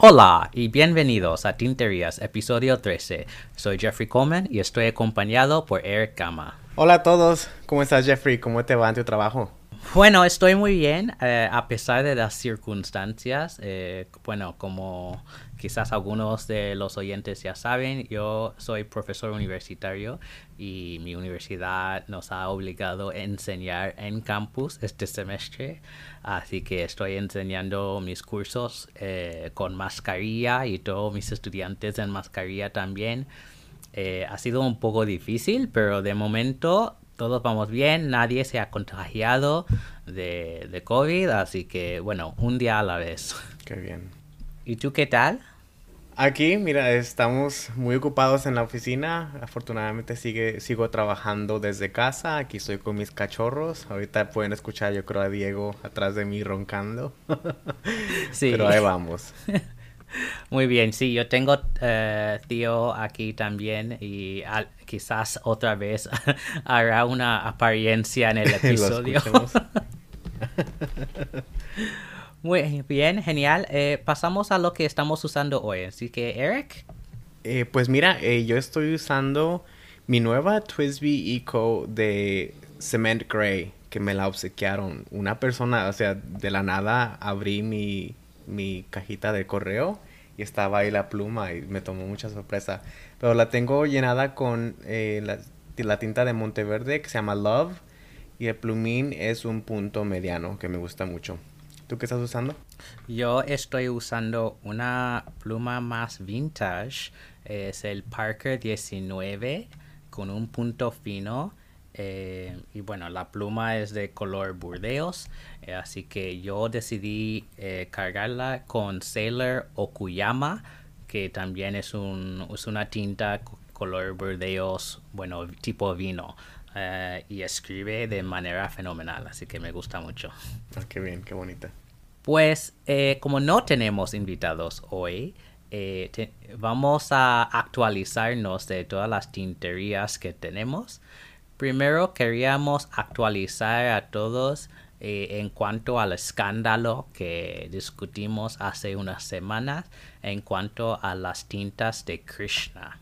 Hola y bienvenidos a Tinterías, episodio 13. Soy Jeffrey Coleman y estoy acompañado por Eric Gama. Hola a todos, ¿cómo estás Jeffrey? ¿Cómo te va en tu trabajo? Bueno, estoy muy bien, eh, a pesar de las circunstancias. Eh, bueno, como quizás algunos de los oyentes ya saben, yo soy profesor universitario y mi universidad nos ha obligado a enseñar en campus este semestre. Así que estoy enseñando mis cursos eh, con mascarilla y todos mis estudiantes en mascarilla también. ha sido un poco difícil, pero de momento todos vamos bien, nadie se ha contagiado de, de, COVID, así que bueno, un día a la vez. Qué bien. ¿Y tú qué tal? Aquí, mira, estamos muy ocupados en la oficina. Afortunadamente sigue, sigo trabajando desde casa. Aquí estoy con mis cachorros. Ahorita pueden escuchar, yo creo, a Diego atrás de mí roncando. sí. Pero ahí vamos. Muy bien, sí, yo tengo eh, tío aquí también y quizás otra vez hará una apariencia en el episodio. Muy bien, genial. Eh, pasamos a lo que estamos usando hoy. Así que, Eric. Eh, pues mira, yo estoy usando mi nueva Twisby Eco de Cement Gray que me la obsequiaron. Una persona, o sea, de la nada abrí mi mi cajita de correo y estaba ahí la pluma y me tomó mucha sorpresa. Pero la tengo llenada con eh, la, tinta de Monteverde que se llama Love y el plumín es un punto mediano que me gusta mucho. ¿Tú qué estás usando? Yo estoy usando una pluma más vintage. Es el Parker 19 con un punto fino eh, y bueno, la pluma es de color burdeos, eh, así que yo decidí eh, cargarla con Sailor Okuyama, que también es, un, es una tinta color burdeos, bueno, tipo vino. Y escribe de manera fenomenal, así que me gusta mucho. Ah, qué bien, qué bonita. Pues como no tenemos invitados hoy, vamos a actualizarnos de todas las tinterías que tenemos. Primero queríamos actualizar a todos eh, en cuanto al escándalo que discutimos hace unas semanas en cuanto a las tintas de Krishna.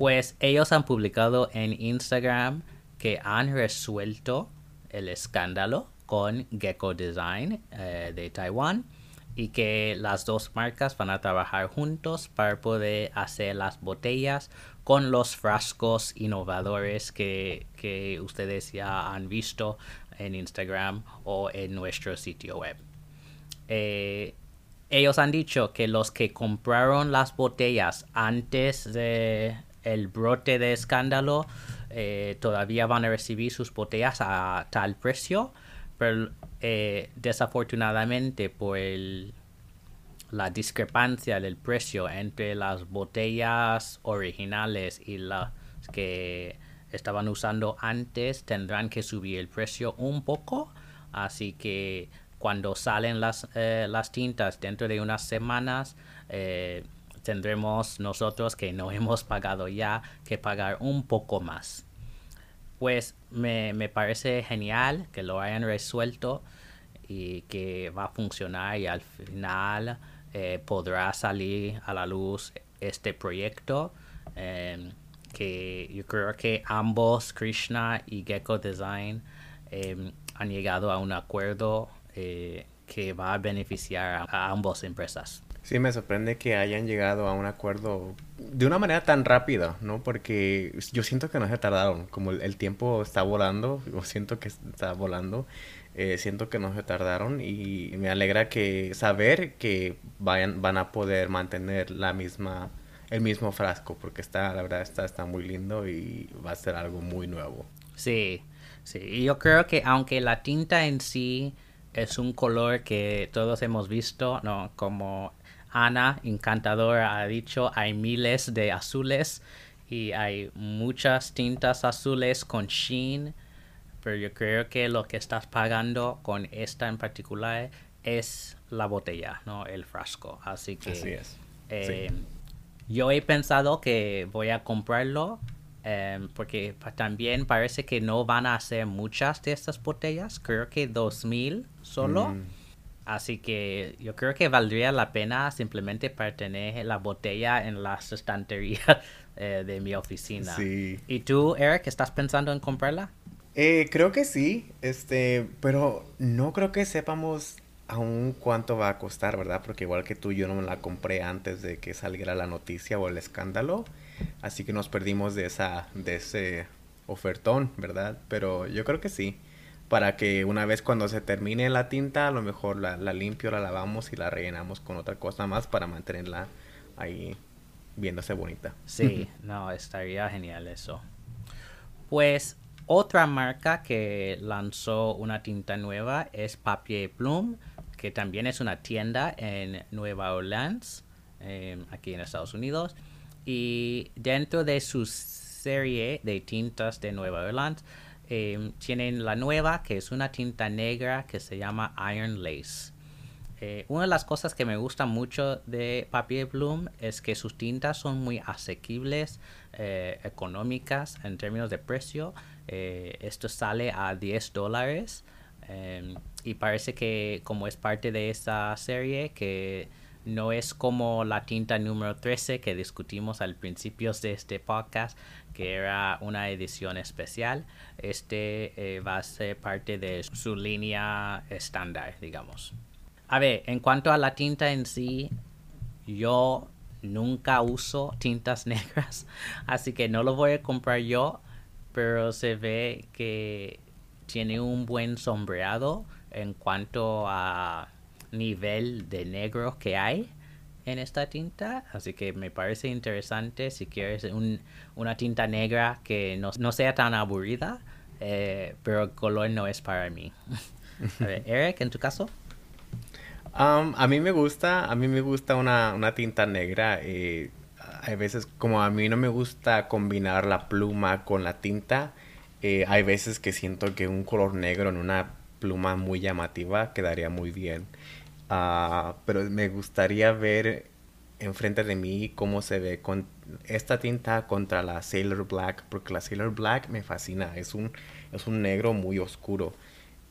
Pues ellos han publicado en Instagram que han resuelto el escándalo con Gecko Design eh, de Taiwán y que las dos marcas van a trabajar juntos para poder hacer las botellas con los frascos innovadores que, ustedes ya han visto en Instagram o en nuestro sitio web. Eh, ellos han dicho que los que compraron las botellas antes de el brote de escándalo eh, todavía van a recibir sus botellas a tal precio, pero eh, desafortunadamente por el la discrepancia del precio entre las botellas originales y las que estaban usando antes tendrán que subir el precio un poco. Así que cuando salen las, eh, las tintas dentro de unas semanas tendremos nosotros que no hemos pagado ya que pagar un poco más pues me, me parece genial que lo hayan resuelto y que va a funcionar y al final eh, podrá salir a la luz este proyecto em, que yo creo que ambos, Krishna y Gecko Design, em, han llegado a un acuerdo eh, que va a beneficiar a, ambas empresas. Sí, me sorprende que hayan llegado a un acuerdo de una manera tan rápida, ¿no? Porque yo siento que no se tardaron, como el, tiempo está volando, o siento que está volando, eh, siento que no se tardaron y me alegra que saber que vayan, van a poder mantener la misma, el mismo frasco, porque está, la verdad, está, está muy lindo y va a ser algo muy nuevo. Sí, sí. Y yo creo que aunque la tinta en sí es un color que todos hemos visto, ¿no? Como Ana, encantadora, ha dicho, hay miles de azules y hay muchas tintas azules con sheen pero yo creo que lo que estás pagando con esta en particular es la botella, no el frasco. Así que Así es. Eh, yo he pensado que voy a comprarlo em, porque también parece que no van a hacer muchas de estas botellas, creo que 2000 solo. Mm. Así que yo creo que valdría la pena simplemente para tener la botella en las estanterías eh, de mi oficina. Sí. ¿Y tú, Eric, estás pensando en comprarla? Eh, creo que sí, este, pero no creo que sepamos aún cuánto va a costar, ¿verdad? Porque igual que tú, yo no me la compré antes de que saliera la noticia o el escándalo, así que nos perdimos de esa, de ese ofertón, ¿verdad? Pero yo creo que sí, para que una vez cuando se termine la tinta, a lo mejor la, la limpio, la lavamos y la rellenamos con otra cosa más para mantenerla ahí viéndose bonita. Sí, no, estaría genial eso. Pues otra marca que lanzó una tinta nueva es Papier Plume, que también es una tienda en Nueva Orleans, eh, aquí en Estados Unidos. Y dentro de su serie de tintas de Nueva Orleans, eh, tienen la nueva, que es una tinta negra que se llama Iron Lace. Eh, una de las cosas que me gusta mucho de Papier Bloom es que sus tintas son muy asequibles, eh, económicas en términos de precio. Eh, esto sale a 10 dólares em, y parece que como es parte de esta serie que no es como la tinta número 13 que discutimos al principio de este podcast, que era una edición especial. Este va a ser parte de su línea estándar, digamos. A ver, en cuanto a la tinta en sí, yo nunca uso tintas negras, así que no lo voy a comprar yo, pero se ve que tiene un buen sombreado en cuanto a nivel de negro que hay en esta tinta, así que me parece interesante si quieres una tinta negra que no, sea tan aburrida, eh, pero el color no es para mí. Eric, en tu caso a mí me gusta, a mí me gusta una, una tinta negra. Eh, hay veces, como a mí no me gusta combinar la pluma con la tinta, eh, hay veces que siento que un color negro en una pluma muy llamativa quedaría muy bien. Ah, pero me gustaría ver enfrente de mí cómo se ve con esta tinta contra la Sailor Black, porque la Sailor Black me fascina, es un, es un negro muy oscuro.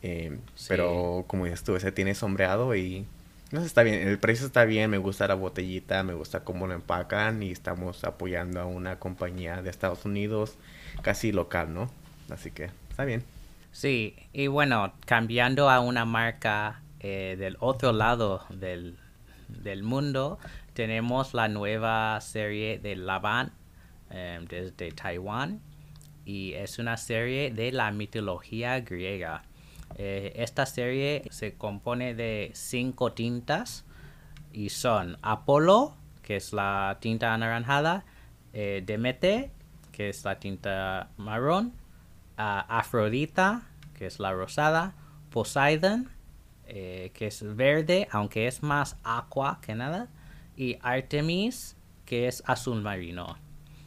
Eh, pero como ya estuve, se tiene sombreado y no está bien. El precio está bien, me gusta la botellita, me gusta cómo lo empacan y estamos apoyando a una compañía de Estados Unidos casi local, ¿no? Así que está bien. Sí, y bueno, cambiando a una marca eh, del otro lado del, del, mundo, tenemos la nueva serie de Laban desde Taiwán y es una serie de la mitología griega. Eh, esta serie se compone de cinco tintas y son Apolo, que es la tinta anaranjada, eh, Demete, que es la tinta marrón, Afrodita, que es la rosada, Poseidon, eh, que es verde, aunque es más aqua que nada, y Artemis, que es azul marino.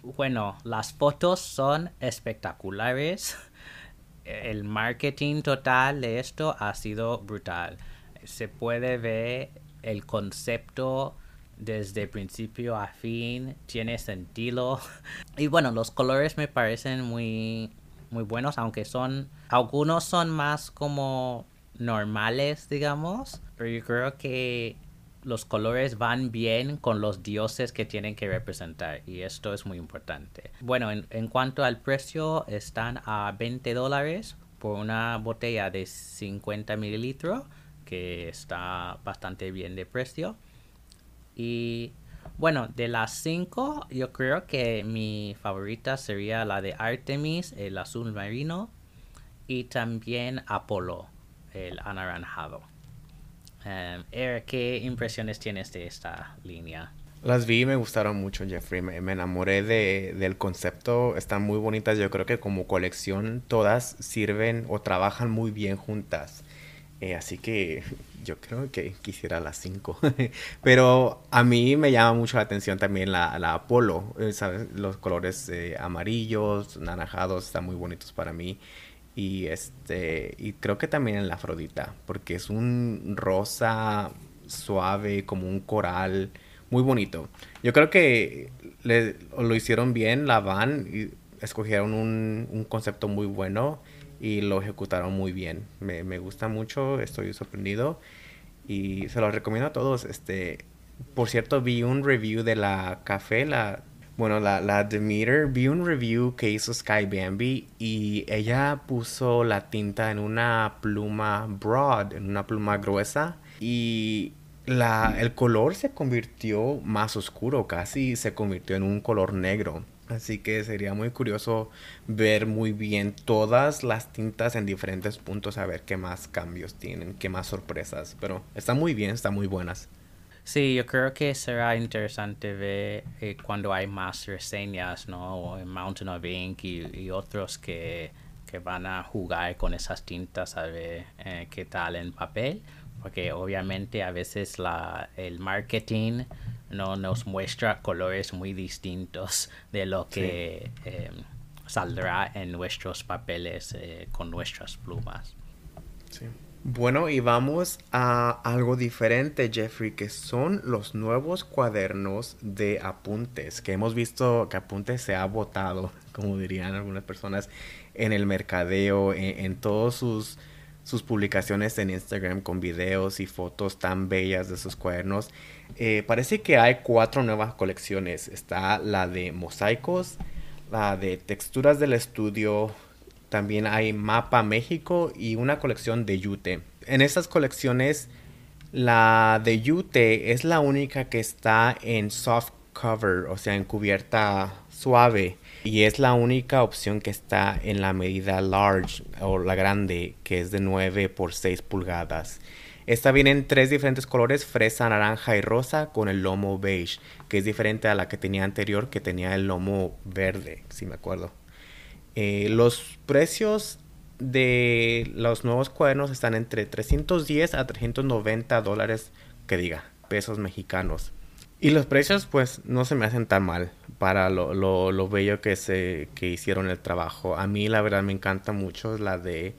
Bueno, las fotos son espectaculares. el marketing total de esto ha sido brutal. Se puede ver el concepto desde principio a fin, tiene sentido. Y bueno, los colores me parecen muy, muy buenos, aunque son, algunos son más como normales, digamos. Pero yo creo que los colores van bien con los dioses que tienen que representar y esto es muy importante. Bueno, en, cuanto al precio, están a 20 dólares por una botella de 50 mililitros que está bastante bien de precio. Y bueno, de las 5 yo creo que mi favorita sería la de Artemis, el azul marino y también Apolo, el anaranjado. Um, ¿qué impresiones tienes de esta línea? Las vi y me gustaron mucho, Jeffrey. Me, enamoré de, del concepto. Están muy bonitas. Yo creo que como colección todas sirven o trabajan muy bien juntas. Eh, así que yo creo que quisiera las cinco. Pero a mí me llama mucho la atención también la, la Apolo. Eh, Los colores eh, amarillos, naranjados están muy bonitos para mí y este y creo que también en la Afrodita porque es un rosa suave como un coral muy bonito yo creo que le, lo hicieron bien la van y escogieron un, un concepto muy bueno y lo ejecutaron muy bien. Me, me, gusta mucho, estoy sorprendido y se lo recomiendo a todos. Este, por cierto, vi un review de la café, la bueno, la, la Demeter, vi un review que hizo Sky Bambi y ella puso la tinta en una pluma broad, en una pluma gruesa y la, el color se convirtió más oscuro, casi se convirtió en un color negro. Así que sería muy curioso ver muy bien todas las tintas en diferentes puntos, a ver qué más cambios tienen, qué más sorpresas. Pero están muy bien, están muy buenas. Sí, yo creo que será interesante ver eh, cuando hay más reseñas, ¿no? Mountain of Ink y, otros que, que, van a jugar con esas tintas a ver eh, qué tal en papel. Porque obviamente a veces la, el marketing no nos muestra colores muy distintos de lo que em, saldrá en nuestros papeles eh, con nuestras plumas. Sí. Bueno, y vamos a algo diferente, Jeffrey, que son los nuevos cuadernos de apuntes, que hemos visto que apuntes se ha botado, como dirían algunas personas, en el mercadeo, en, en todas sus, sus publicaciones en Instagram con videos y fotos tan bellas de sus cuadernos. Eh, parece que hay cuatro nuevas colecciones. Está la de mosaicos, la de texturas del estudio, también hay Mapa México y una colección de Yute. En estas colecciones, la de Yute es la única que está en soft cover, o sea, en cubierta suave. Y es la única opción que está en la medida large o la grande, que es de 9 por 6 pulgadas. Esta viene en tres diferentes colores, fresa, naranja y rosa, con el lomo beige, que es diferente a la que tenía anterior, que tenía el lomo verde, si me acuerdo. Eh, los precios de los nuevos cuadernos están entre 310 a 390 dólares, que diga, pesos mexicanos. Y los precios pues no se me hacen tan mal para lo, lo, bello que, se, que hicieron el trabajo. A mí la verdad me encanta mucho la de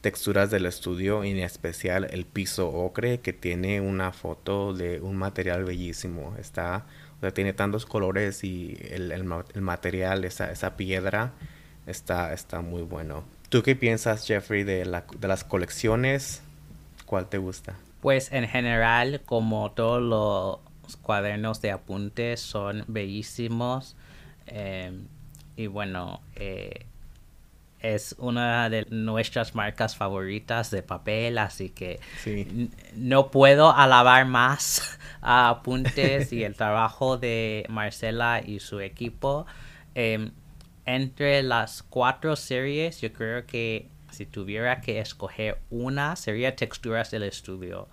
texturas del estudio, en especial el piso ocre que tiene una foto de un material bellísimo. Está, tiene tantos colores y el, el, el material, esa, esa piedra está, está muy bueno. ¿Tú qué piensas, Jeffrey, de, la, de las colecciones? ¿Cuál te gusta? Pues en general, como todos los cuadernos de apuntes son bellísimos. Em, y bueno, eh, es una de nuestras marcas favoritas de papel, así que no puedo alabar más a Apuntes y el trabajo de Marcela y su equipo. Em, entre las cuatro series, yo creo que si tuviera que escoger una, sería Texturas del Estudio.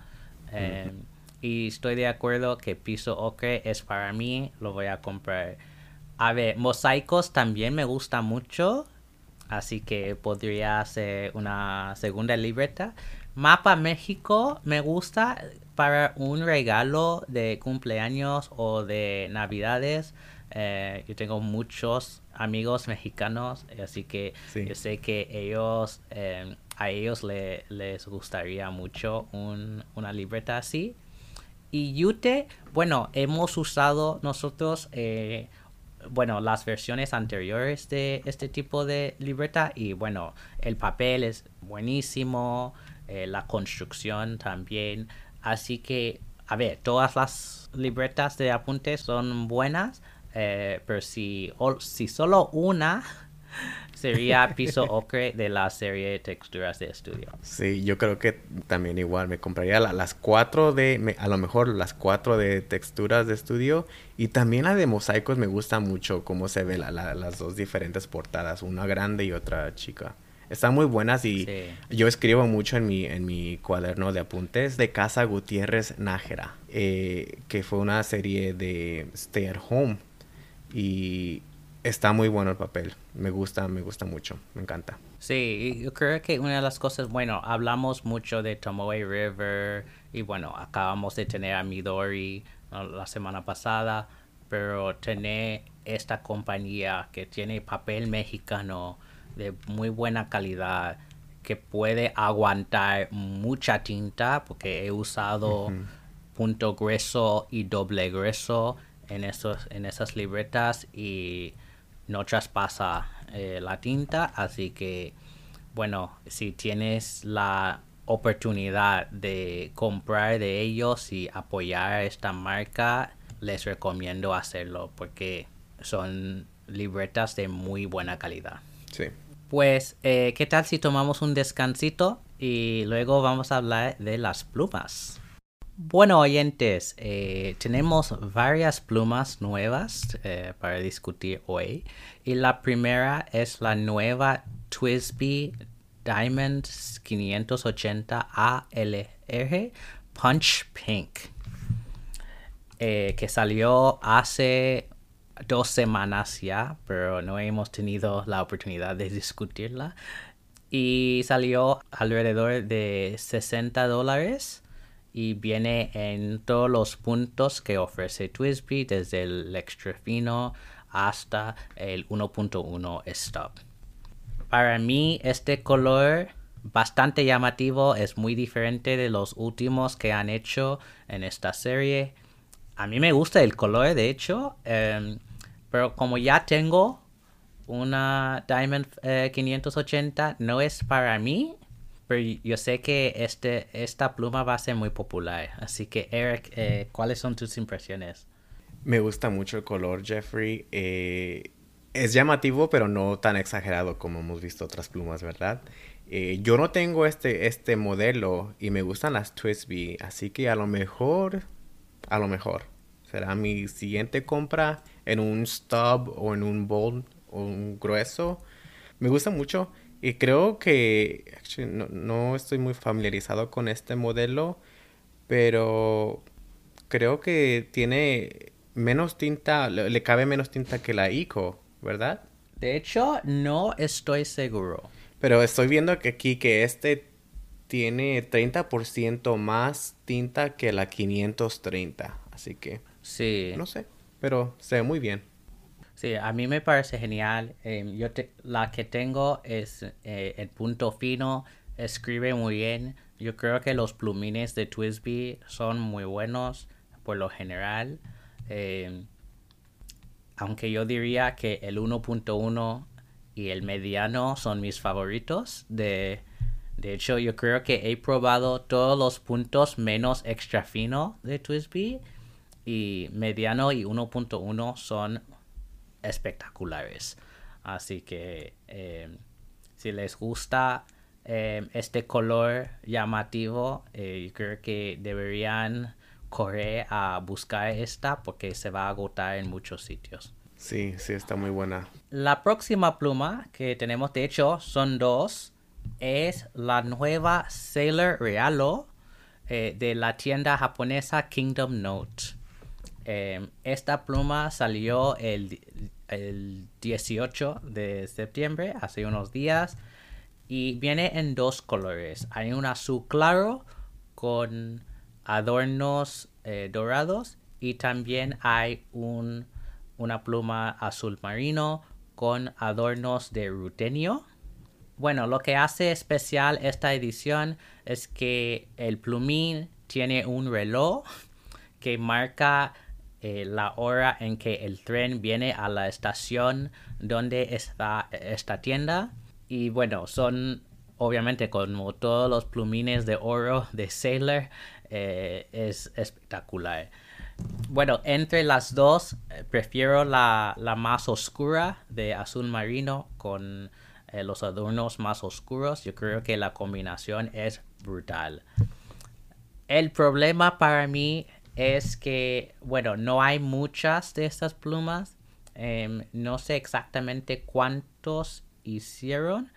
Em, y estoy de acuerdo que Piso Ocre es para mí, lo voy a comprar. A ver, Mosaicos también me gusta mucho, así que podría ser una segunda libreta. Mapa México me gusta para un regalo de cumpleaños o de navidades. Eh, yo tengo muchos amigos mexicanos, así que yo sé que ellos, em, a ellos les gustaría mucho una libreta así. Y Yute, bueno, hemos usado nosotros, eh, bueno, las versiones anteriores de este tipo de libreta y bueno, el papel es buenísimo, eh, la construcción también, así que, a ver, todas las libretas de apuntes son buenas, eh, pero si, si solo una sería piso ocre de la serie de texturas de estudio. Sí, yo creo que también igual me compraría las cuatro de, a lo mejor las cuatro de texturas de estudio y también la de mosaicos me gusta mucho cómo se ve las dos diferentes portadas, una grande y otra chica. Están muy buenas y yo escribo mucho en mi, en mi cuaderno de apuntes de Casa Gutiérrez Nájera, eh, que fue una serie de Stay at Home y está muy bueno el papel. Me gusta, me gusta mucho, me encanta. Sí, yo creo que una de las cosas, bueno, hablamos mucho de Tomoe River y bueno, acabamos de tener a Midori la semana pasada, pero tener esta compañía que tiene papel mexicano de muy buena calidad que puede aguantar mucha tinta porque he usado punto grueso y doble grueso en, esos, en esas libretas y no traspasa eh, la tinta, así que bueno, si tienes la oportunidad de comprar de ellos y apoyar esta marca, les recomiendo hacerlo porque son libretas de muy buena calidad. Sí. Pues, eh, ¿qué tal si tomamos un descansito y luego vamos a hablar de las plumas? Bueno, oyentes, eh, tenemos varias plumas nuevas eh, para discutir hoy. Y la primera es la nueva Twisby Diamond 580 ALR Punch Pink. que salió hace dos semanas ya, pero no hemos tenido la oportunidad de discutirla. Y salió alrededor de 60 dólares y viene en todos los puntos que ofrece Twisby, desde el extra fino hasta el 1.1 stop. Para mí este color bastante llamativo es muy diferente de los últimos que han hecho en esta serie. A mí me gusta el color, de hecho, em, pero como ya tengo una Diamond 580, eh, no es para mí, pero yo sé que este, esta pluma va a ser muy popular. Así que, Eric, eh, ¿cuáles son tus impresiones? Me gusta mucho el color, Jeffrey. Eh, es llamativo, pero no tan exagerado como hemos visto otras plumas, ¿verdad? Eh, yo no tengo este, este modelo y me gustan las Twisby, así que a lo mejor, a lo mejor, será mi siguiente compra en un stub o en un bold o un grueso. Me gusta mucho. Y creo que no, estoy muy familiarizado con este modelo, pero creo que tiene menos tinta, le, cabe menos tinta que la ICO, ¿verdad? De hecho, no estoy seguro. Pero estoy viendo que aquí que este tiene 30% más tinta que la 530, así que... Sí. No sé, pero se ve muy bien. Sí, a mí me parece genial. Em, yo la que tengo es eh, el punto fino, escribe muy bien. Yo creo que los plumines de Twisby son muy buenos por lo general. Em, aunque yo diría que el 1.1 y el mediano son mis favoritos. De, de hecho, yo creo que he probado todos los puntos menos extra fino de Twisby. Y mediano y 1.1 son espectaculares. Así que em, si les gusta em, este color llamativo, eh, creo que deberían correr a buscar esta porque se va a agotar en muchos sitios. Sí, sí, está muy buena. La próxima pluma que tenemos, de hecho, son dos. Es la nueva Sailor Realo eh, de la tienda japonesa Kingdom Note. Esta pluma salió el el 18 de septiembre, hace unos días, y viene en dos colores. Hay un azul claro con adornos eh, dorados y también hay un, una pluma azul marino con adornos de rutenio. Bueno, lo que hace especial esta edición es que el plumín tiene un reloj que marca eh, la hora en que el tren viene a la estación donde está esta tienda. Y bueno, son obviamente como todos los plumines de oro de Sailor, eh, es espectacular. Bueno, entre las dos, eh, prefiero la, más oscura de azul marino con los adornos más oscuros. Yo creo que la combinación es brutal. El problema para mí es que, bueno, no hay muchas de estas plumas. Em, no sé exactamente cuántos hicieron,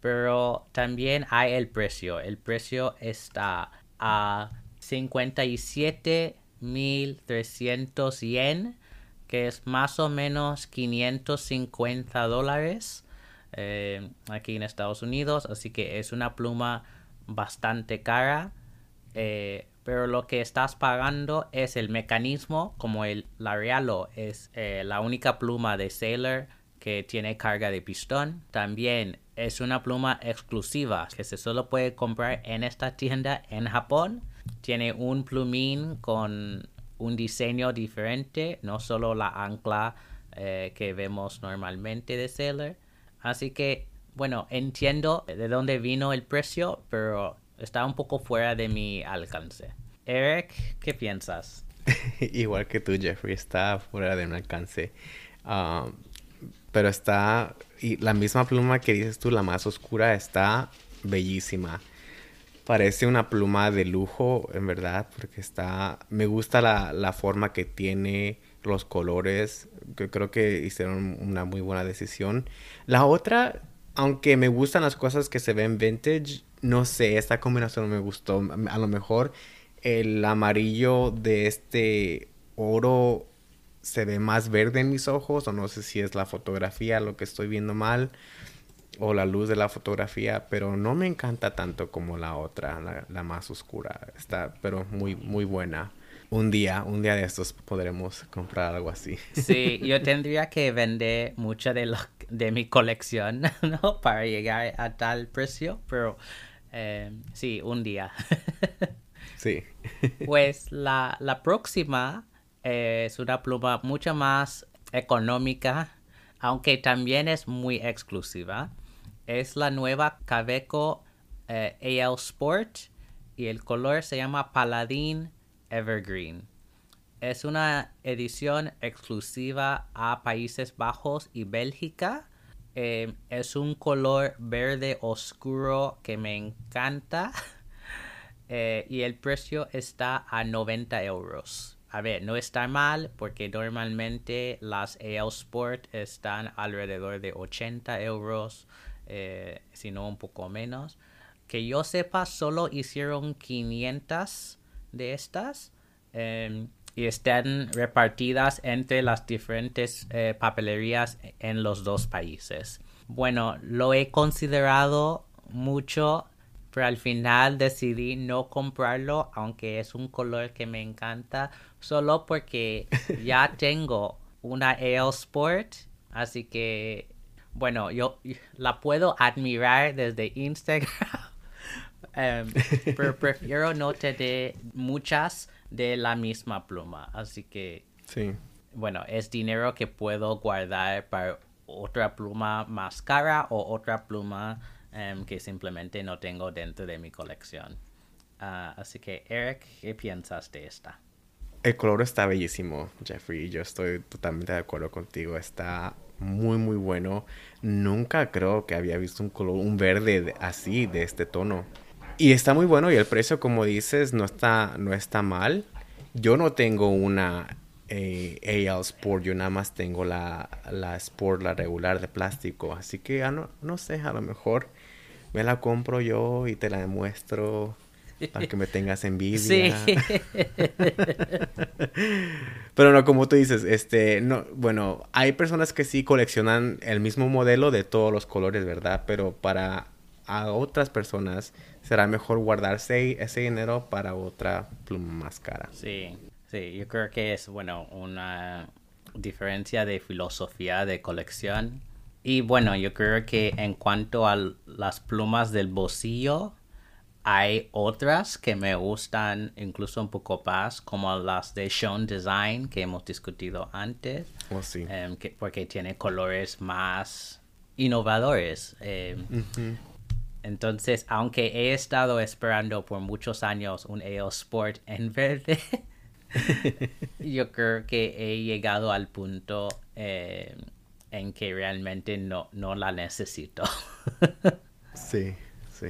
pero también hay el precio. El precio está a 57.300 yen, que es más o menos 550 dólares em, aquí en Estados Unidos. Así que es una pluma bastante cara. Eh, pero lo que estás pagando es el mecanismo, como el Realo es eh, la única pluma de Sailor que tiene carga de pistón. También es una pluma exclusiva que se solo puede comprar en esta tienda en Japón. Tiene un plumín con un diseño diferente, no solo la ancla eh, que vemos normalmente de Sailor. Así que, bueno, entiendo de dónde vino el precio, pero está un poco fuera de mi alcance. Eric, ¿qué piensas? Igual que tú, Jeffrey, está fuera de mi alcance. Um, pero está, y la misma pluma que dices tú, la más oscura, está bellísima. Parece una pluma de lujo, en verdad, porque está, me gusta la, la forma que tiene, los colores, creo que hicieron una muy buena decisión. La otra, aunque me gustan las cosas que se ven vintage, no sé, esta combinación me gustó. A lo mejor el amarillo de este oro se ve más verde en mis ojos o no sé si es la fotografía lo que estoy viendo mal o la luz de la fotografía, pero no me encanta tanto como la otra, la, la más oscura. Está, pero muy, muy buena un día, un día de estos podremos comprar algo así. Sí, yo tendría que vender mucha de, lo, de mi colección, ¿no? Para llegar a tal precio, pero eh, sí, un día. Sí. Pues la, la próxima es una pluma mucho más económica, aunque también es muy exclusiva. Es la nueva Caveco eh, AL Sport y el color se llama Paladin Evergreen. Es una edición exclusiva a Países Bajos y Bélgica. Eh, es un color verde oscuro que me encanta. Eh, y el precio está a 90 euros. A ver, no está mal porque normalmente las AL Sport están alrededor de 80 euros, eh, si no un poco menos. Que yo sepa, solo hicieron 500 de estas em, y están repartidas entre las diferentes eh, papelerías en los dos países. Bueno, lo he considerado mucho, pero al final decidí no comprarlo, aunque es un color que me encanta, solo porque ya tengo una AL Sport, así que bueno, yo la puedo admirar desde Instagram Em, pero prefiero no tener muchas de la misma pluma. Así que, sí. bueno, es dinero que puedo guardar para otra pluma más cara o otra pluma em, que simplemente no tengo dentro de mi colección. Ah, así que, Eric, ¿qué piensas de esta? El color está bellísimo, Jeffrey. Yo estoy totalmente de acuerdo contigo. Está muy, muy bueno. Nunca creo que había visto un color, un verde así, de este tono. Y está muy bueno y el precio, como dices, no está, no está mal. Yo no tengo una eh, AL Sport, yo nada más tengo la, la Sport, la regular de plástico. Así que ah, no, no sé, a lo mejor me la compro yo y te la demuestro para que me tengas envidia. Sí. Pero no, como tú dices, este, no, bueno, hay personas que sí coleccionan el mismo modelo de todos los colores, ¿verdad? Pero para a otras personas será mejor guardarse ese dinero para otra pluma más cara. Sí, sí, yo creo que es, bueno, una diferencia de filosofía de colección. Y bueno, yo creo que en cuanto a las plumas del bolsillo, hay otras que me gustan incluso un poco más, como las de Sean Design que hemos discutido antes. Oh, sí. Em, porque tiene colores más innovadores. Eh, entonces, aunque he estado esperando por muchos años un AO Sport en verde, yo creo que he llegado al punto eh, en que realmente no, no la necesito. sí, sí.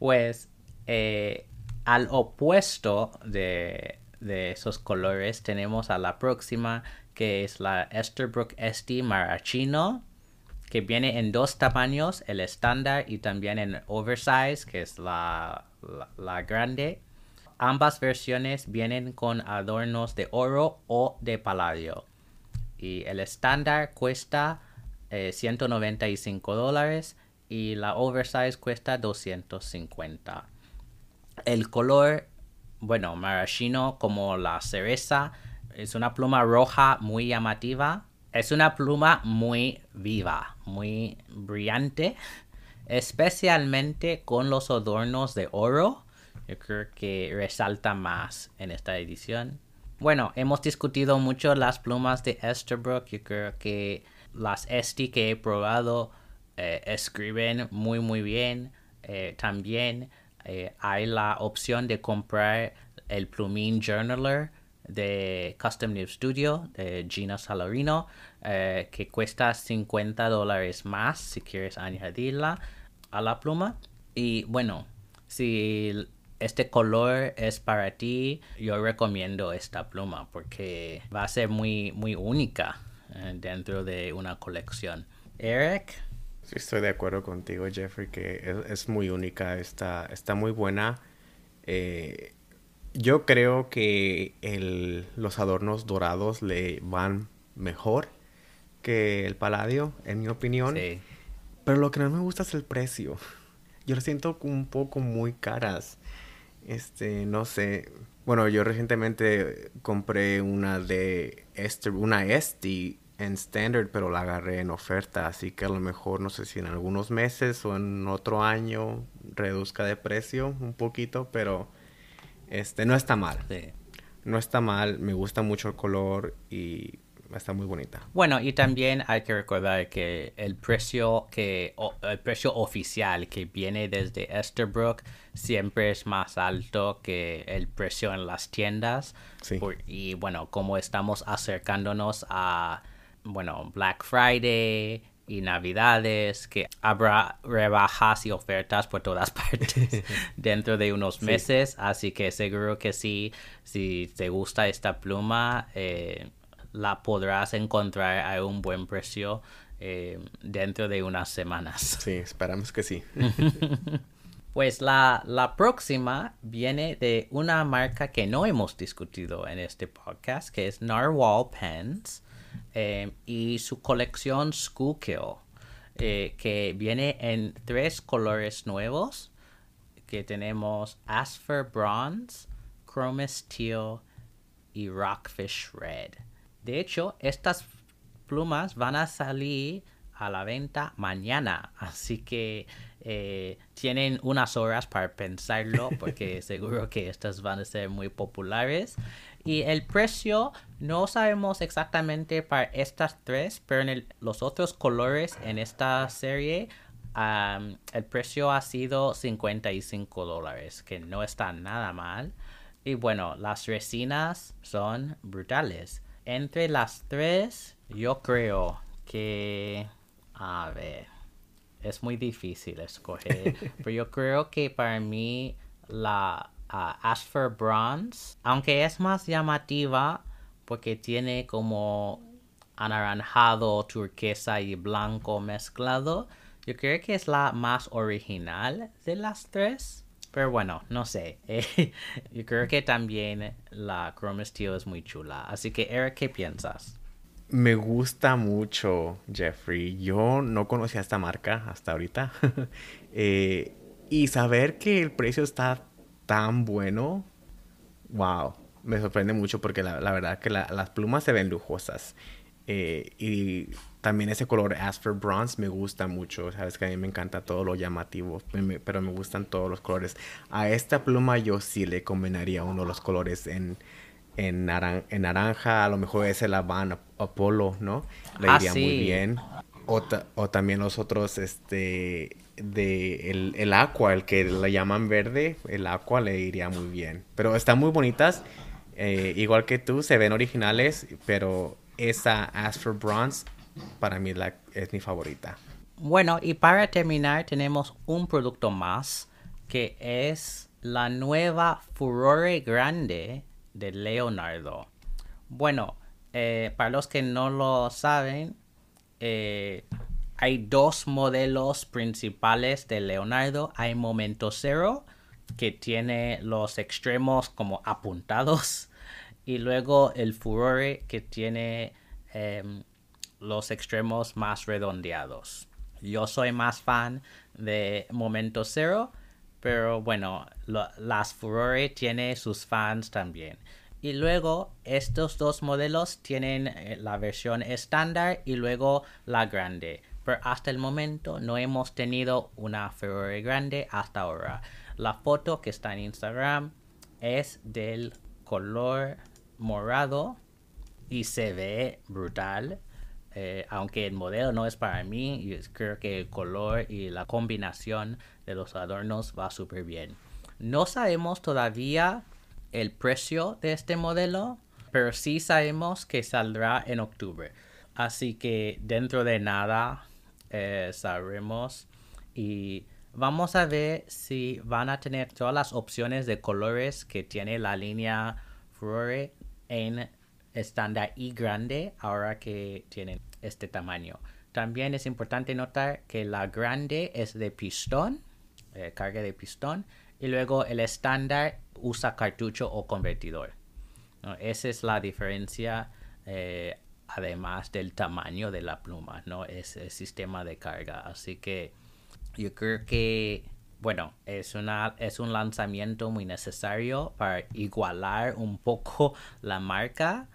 Pues eh, al opuesto de, de, esos colores tenemos a la próxima que es la Esterbrook ST Marachino que viene en dos tamaños, el estándar y también en oversize, que es la, grande. Ambas versiones vienen con adornos de oro o de paladio. Y el estándar cuesta 195 eh, dólares y la oversize cuesta 250. El color, bueno, maraschino como la cereza, es una pluma roja muy llamativa es una pluma muy viva, muy brillante, especialmente con los adornos de oro. Yo creo que resalta más en esta edición. Bueno, hemos discutido mucho las plumas de Esterbrook. Yo creo que las Esti que he probado eh, escriben muy muy bien. Eh, también eh, hay la opción de comprar el plumín journaler de Custom Nib Studio de Gina Salarino que cuesta 50 dólares más si quieres añadirla a la pluma y bueno si este color es para ti, yo recomiendo esta pluma porque va a ser muy, muy única eh, dentro de una colección. Eric. Sí, estoy de acuerdo contigo, Jeffrey, que es, muy única, está, está muy buena. Eh, yo creo que el, los adornos dorados le van mejor que el paladio, en mi opinión. Sí. Pero lo que no me gusta es el precio. Yo lo siento un poco muy caras. Este, no sé. Bueno, yo recientemente compré una de este, una Esti en Standard, pero la agarré en oferta, así que a lo mejor no sé si en algunos meses o en otro año reduzca de precio un poquito, pero este no está mal. No está mal, me gusta mucho el color y está muy bonita. Bueno, y también hay que recordar que el precio que el precio oficial que viene desde Esterbrook siempre es más alto que el precio en las tiendas. y bueno, como estamos acercándonos a bueno, Black Friday y Navidades, que habrá rebajas y ofertas por todas partes dentro de unos meses, así que seguro que sí, si te gusta esta pluma, eh, la podrás encontrar a un buen precio eh, dentro de unas semanas. Sí, esperamos que sí. pues la, la, próxima viene de una marca que no hemos discutido en este podcast, que es Narwhal Pens eh, y su colección Schuylkill, eh, que viene en tres colores nuevos, que tenemos Asper Bronze, Chrome Steel y Rockfish Red. De hecho, estas plumas van a salir a la venta mañana, así que eh, tienen unas horas para pensarlo porque seguro que estas van a ser muy populares. Y el precio no sabemos exactamente para estas tres, pero en los otros colores en esta serie el precio ha sido 55 dólares, que no está nada mal. Y bueno, las resinas son brutales. Entre las tres, yo creo que... A ver, es muy difícil escoger. pero yo creo que para mí la uh, Asper Bronze, aunque es más llamativa porque tiene como anaranjado, turquesa y blanco mezclado, yo creo que es la más original de las tres. Pero bueno, no sé. yo creo que también la Chrome Steel es muy chula. Así que, Eric, ¿qué piensas? Me gusta mucho, Jeffrey. Yo no conocía esta marca hasta ahorita. Eh, y saber que el precio está tan bueno, wow, me sorprende mucho porque la, verdad que las plumas se ven lujosas. Eh, y también ese color Asper Bronze me gusta mucho. Sabes que a mí me encanta todo lo llamativo, pero me gustan todos los colores. A esta pluma yo sí le combinaría uno de los colores en, en, naranja. A lo mejor ese la Van Apollo, ¿no? Le ah, iría muy bien. O, o, también los otros, este, de el, el aqua, el que le llaman verde, el aqua le iría muy bien. Pero están muy bonitas. Eh, igual que tú, se ven originales, pero esa Asper Bronze para mí la, es mi favorita. Bueno, y para terminar tenemos un producto más que es la nueva Furore Grande de Leonardo. Bueno, eh, para los que no lo saben, eh, hay dos modelos principales de Leonardo. Hay Momento Cero, que tiene los extremos como apuntados. Y luego el Furore, que tiene em, los extremos más redondeados. Yo soy más fan de Momento Cero, pero bueno, las Furore tiene sus fans también. Y luego estos dos modelos tienen eh, la versión estándar y luego la grande. Pero hasta el momento no hemos tenido una Furore grande hasta ahora. La foto que está en Instagram es del color morado y se ve brutal eh, aunque el modelo no es para mí, creo que el color y la combinación de los adornos va súper bien. No sabemos todavía el precio de este modelo, pero sí sabemos que saldrá en octubre. Así que dentro de nada eh, y vamos a ver si van a tener todas las opciones de colores que tiene la línea Furore en estándar y grande ahora que tienen este tamaño. También es importante notar que la grande es de pistón, eh, carga de pistón, y luego el estándar usa cartucho o convertidor. Esa es la diferencia, eh, además del tamaño de la pluma, ¿no? Es el sistema de carga. Así que yo creo que, bueno, es, una, es un lanzamiento muy necesario para igualar un poco la marca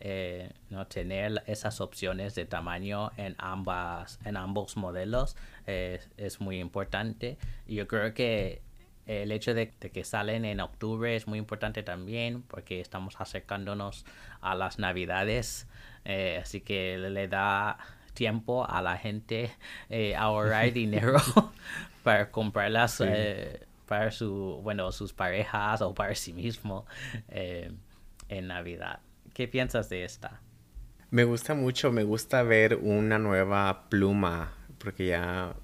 eh, no tener esas opciones de tamaño en ambas en ambos modelos es muy importante yo creo que el hecho de, que salen en octubre es muy importante también porque estamos acercándonos a las navidades eh, así que le da tiempo a la gente eh, ahorrar dinero para comprarlas para su bueno sus parejas o para sí mismo en navidad ¿Qué piensas de esta? Me gusta mucho, me gusta ver una nueva pluma, porque ya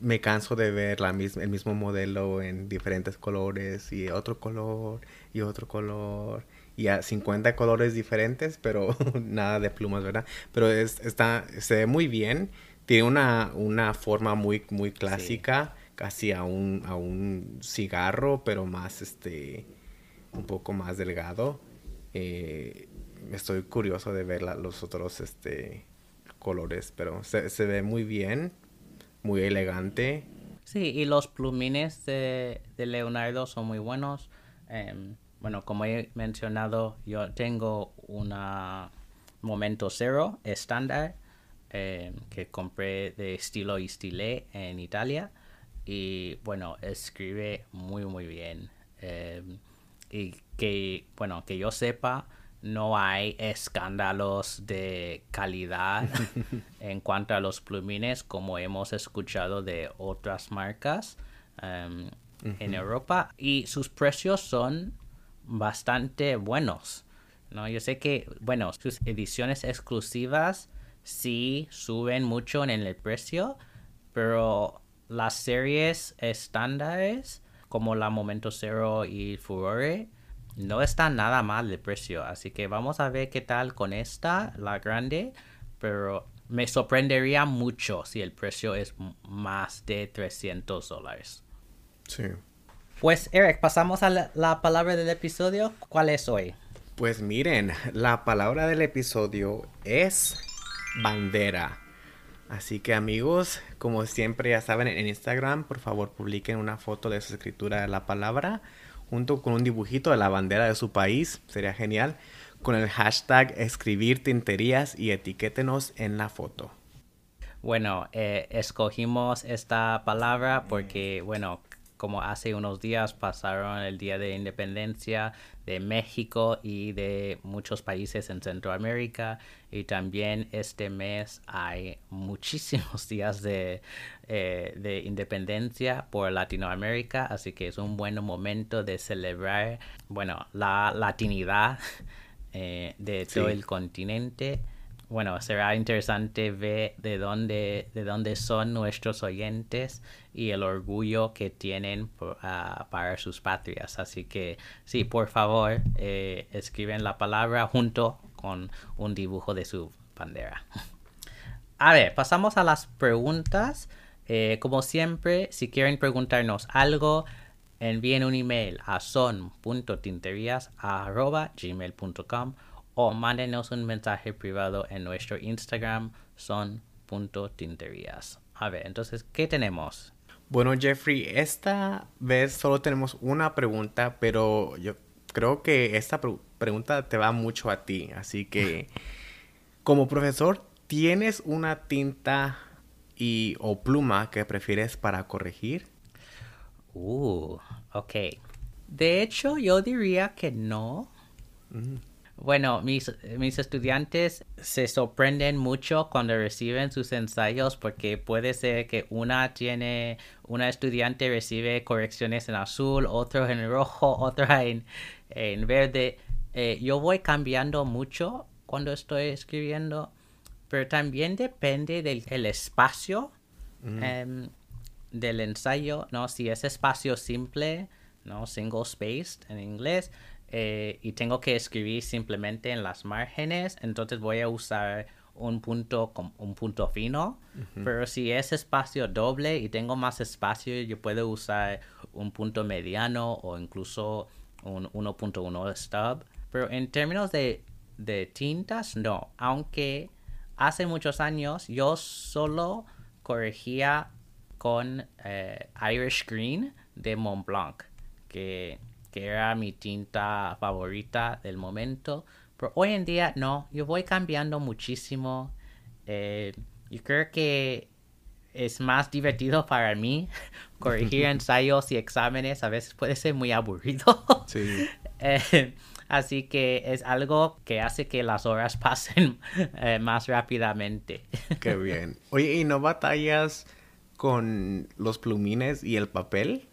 me canso de ver la el mismo modelo en diferentes colores y otro color y otro color y a 50 colores diferentes, pero nada de plumas, ¿verdad? Pero es, está, se ve muy bien, tiene una, una forma muy, muy clásica, casi a un, a un cigarro, pero más, este, un poco más delgado. Eh, estoy curioso de ver los otros este, colores, pero se, ve muy bien, muy elegante. Sí, y los plumines de, Leonardo son muy buenos. Em, bueno, como he mencionado, yo tengo una Momento Cero estándar em, que compré de estilo y estilé en Italia. Y bueno, escribe muy, muy bien. Em, y que, bueno, que yo sepa, no hay escándalos de calidad en cuanto a los plumines como hemos escuchado de otras marcas em, en Europa y sus precios son bastante buenos. ¿no? Yo sé que, bueno, sus ediciones exclusivas sí suben mucho en el precio, pero las series estándares como la Momento Cero y Furore no está nada mal de precio. Así que vamos a ver qué tal con esta, la grande. Pero me sorprendería mucho si el precio es más de 300 dólares. Sí. Pues Eric, pasamos a la, la, palabra del episodio. ¿Cuál es hoy? Pues miren, la palabra del episodio es bandera. Así que amigos, como siempre ya saben en Instagram, por favor publiquen una foto de su escritura de la palabra junto con un dibujito de la bandera de su país, sería genial, con el hashtag escribir tinterías y etiquétenos en la foto. Bueno, eh, escogimos esta palabra porque, bueno, como hace unos días pasaron el Día de Independencia de México y de muchos países en Centroamérica. Y también este mes hay muchísimos días de, eh, de independencia por Latinoamérica, así que es un buen momento de celebrar, bueno, la latinidad eh, de todo el continente bueno, será interesante ver de dónde, de dónde son nuestros oyentes y el orgullo que tienen ah, para sus patrias. Así que sí, por favor, eh, escriben la palabra junto con un dibujo de su bandera. A ver, pasamos a las preguntas. Eh, como siempre, si quieren preguntarnos algo, envíen un email a son.tinterías.gmail.com o mándenos un mensaje privado en nuestro Instagram son.tinterías. A ver, entonces, ¿qué tenemos? Bueno, Jeffrey, esta vez solo tenemos una pregunta, pero yo creo que esta pregunta te va mucho a ti. Así que, como profesor, ¿tienes una tinta y o pluma que prefieres para corregir? Uh, ok. De hecho, yo diría que no. Bueno, mis, mis estudiantes se sorprenden mucho cuando reciben sus ensayos porque puede ser que una tiene, una estudiante recibe correcciones en azul, otro en rojo, otra en, en verde. Eh, yo voy cambiando mucho cuando estoy escribiendo, pero también depende del el espacio em, del ensayo, ¿no? Si es espacio simple, ¿no? Single spaced en inglés, eh, y tengo que escribir simplemente en las márgenes, entonces voy a usar un punto un punto fino, pero si es espacio doble y tengo más espacio, yo puedo usar un punto mediano o incluso un 1.1 stub. Pero en términos de, de tintas, no, aunque hace muchos años yo solo corregía con eh, Irish Green de Montblanc, que que era mi tinta favorita del momento. Pero hoy en día no, yo voy cambiando muchísimo. Eh, yo creo que es más divertido para mí corregir ensayos y exámenes. A veces puede ser muy aburrido. Sí. Eh, así que es algo que hace que las horas pasen eh, más rápidamente. Qué bien. Oye, ¿y no batallas con los plumines y el papel?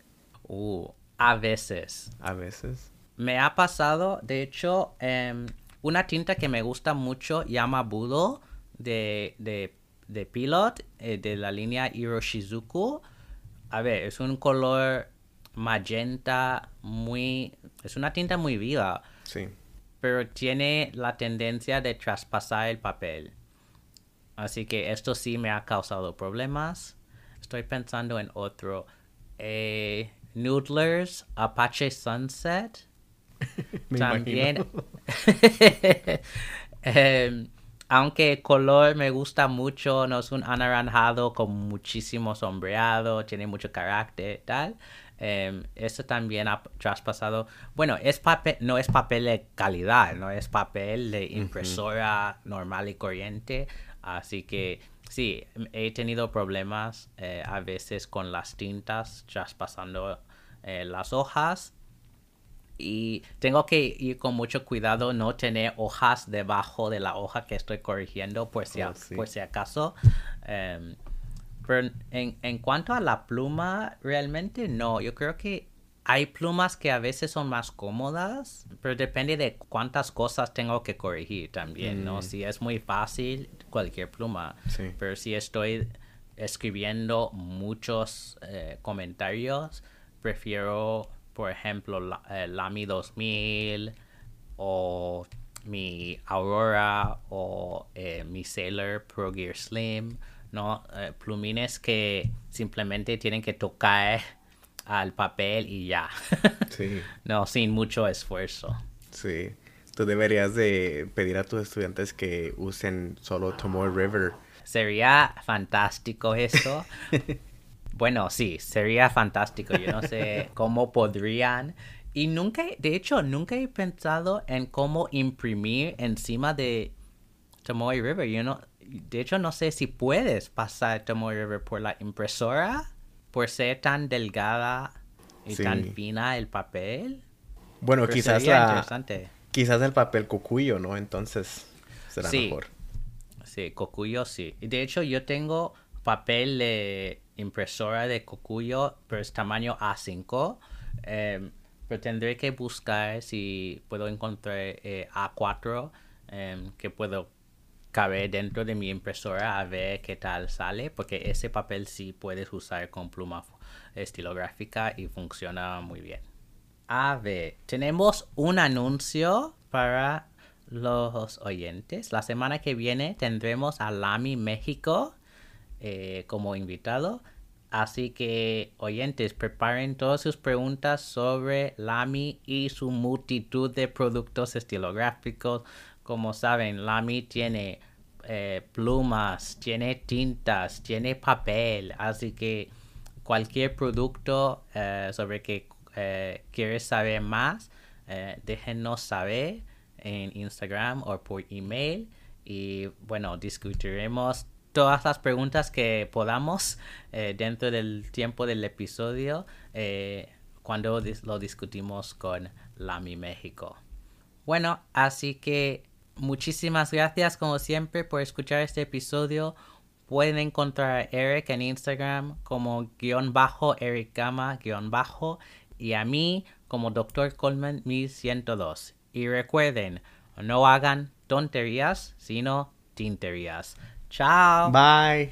Uh, a veces. A veces. Me ha pasado, de hecho, em, una tinta que me gusta mucho llama Budo de, de, de Pilot, eh, de la línea Hiroshizuku. A ver, es un color magenta muy... Es una tinta muy viva. Sí. Pero tiene la tendencia de traspasar el papel. Así que esto sí me ha causado problemas. Estoy pensando en otro. Eh, Noodlers, Apache Sunset. También. Em, aunque el color me gusta mucho, no es un anaranjado con muchísimo sombreado, tiene mucho carácter, tal. Eh, eso también ha traspasado. Bueno, es papel, no es papel de calidad, no es papel de impresora normal y corriente. Así que sí, he tenido problemas eh, a veces con las tintas traspasando eh, las hojas y tengo que ir con mucho cuidado no tener hojas debajo de la hoja que estoy corrigiendo por si, Oh, sí. por si acaso. Em, pero en, en cuanto a la pluma, realmente no. Yo creo que hay plumas que a veces son más cómodas, pero depende de cuántas cosas tengo que corregir también, ¿no? Mm. Si es muy fácil, cualquier pluma. Sí. Pero si estoy escribiendo muchos eh, comentarios, prefiero, por ejemplo, la, eh, Lamy 2000 o mi Aurora o eh, mi Sailor Pro Gear Slim, ¿no? Eh, plumines que simplemente tienen que tocar al papel y ya. Sí. no, sin mucho esfuerzo. Sí. Tú deberías de pedir a tus estudiantes que usen solo Tomoe River. Sería fantástico eso. bueno, sí, sería fantástico. Yo no sé cómo podrían. Y nunca, de hecho, nunca he pensado en cómo imprimir encima de Tomoe River. Yo no, de hecho, no sé si puedes pasar Tomoe River por la impresora por ser tan delgada y Sí. tan fina el papel. Bueno, Pero quizás la interesante. quizás el papel cocuyo, ¿no? Entonces será Sí. mejor. Sí, Kokuyo sí. Y De hecho, yo tengo papel de impresora de Kokuyo, pero es tamaño A5. em, pero tendré que buscar si puedo encontrar eh, A4 em, que puedo caber dentro de mi impresora a ver qué tal sale, porque ese papel sí puedes usar con pluma estilográfica y funciona muy bien. A ver, tenemos un anuncio para los oyentes. La semana que viene tendremos a Lami México eh, como invitado. Así que, oyentes, preparen todas sus preguntas sobre Lami y su multitud de productos estilográficos. Como saben, Lami tiene eh, plumas, tiene tintas, tiene papel. Así que cualquier producto eh, sobre que eh, quieres saber más, déjenos saber en Instagram o por email. Y bueno, discutiremos todas las preguntas que podamos dentro del tiempo del episodio cuando lo discutimos con Lami México. Bueno, así que muchísimas gracias como siempre por escuchar este episodio. Pueden encontrar a Eric en Instagram como guion bajo Eric Gama guion bajo y a mí como Dr. Coleman 1102. Y recuerden, no hagan tonterías, sino tinterías. Chao. Bye.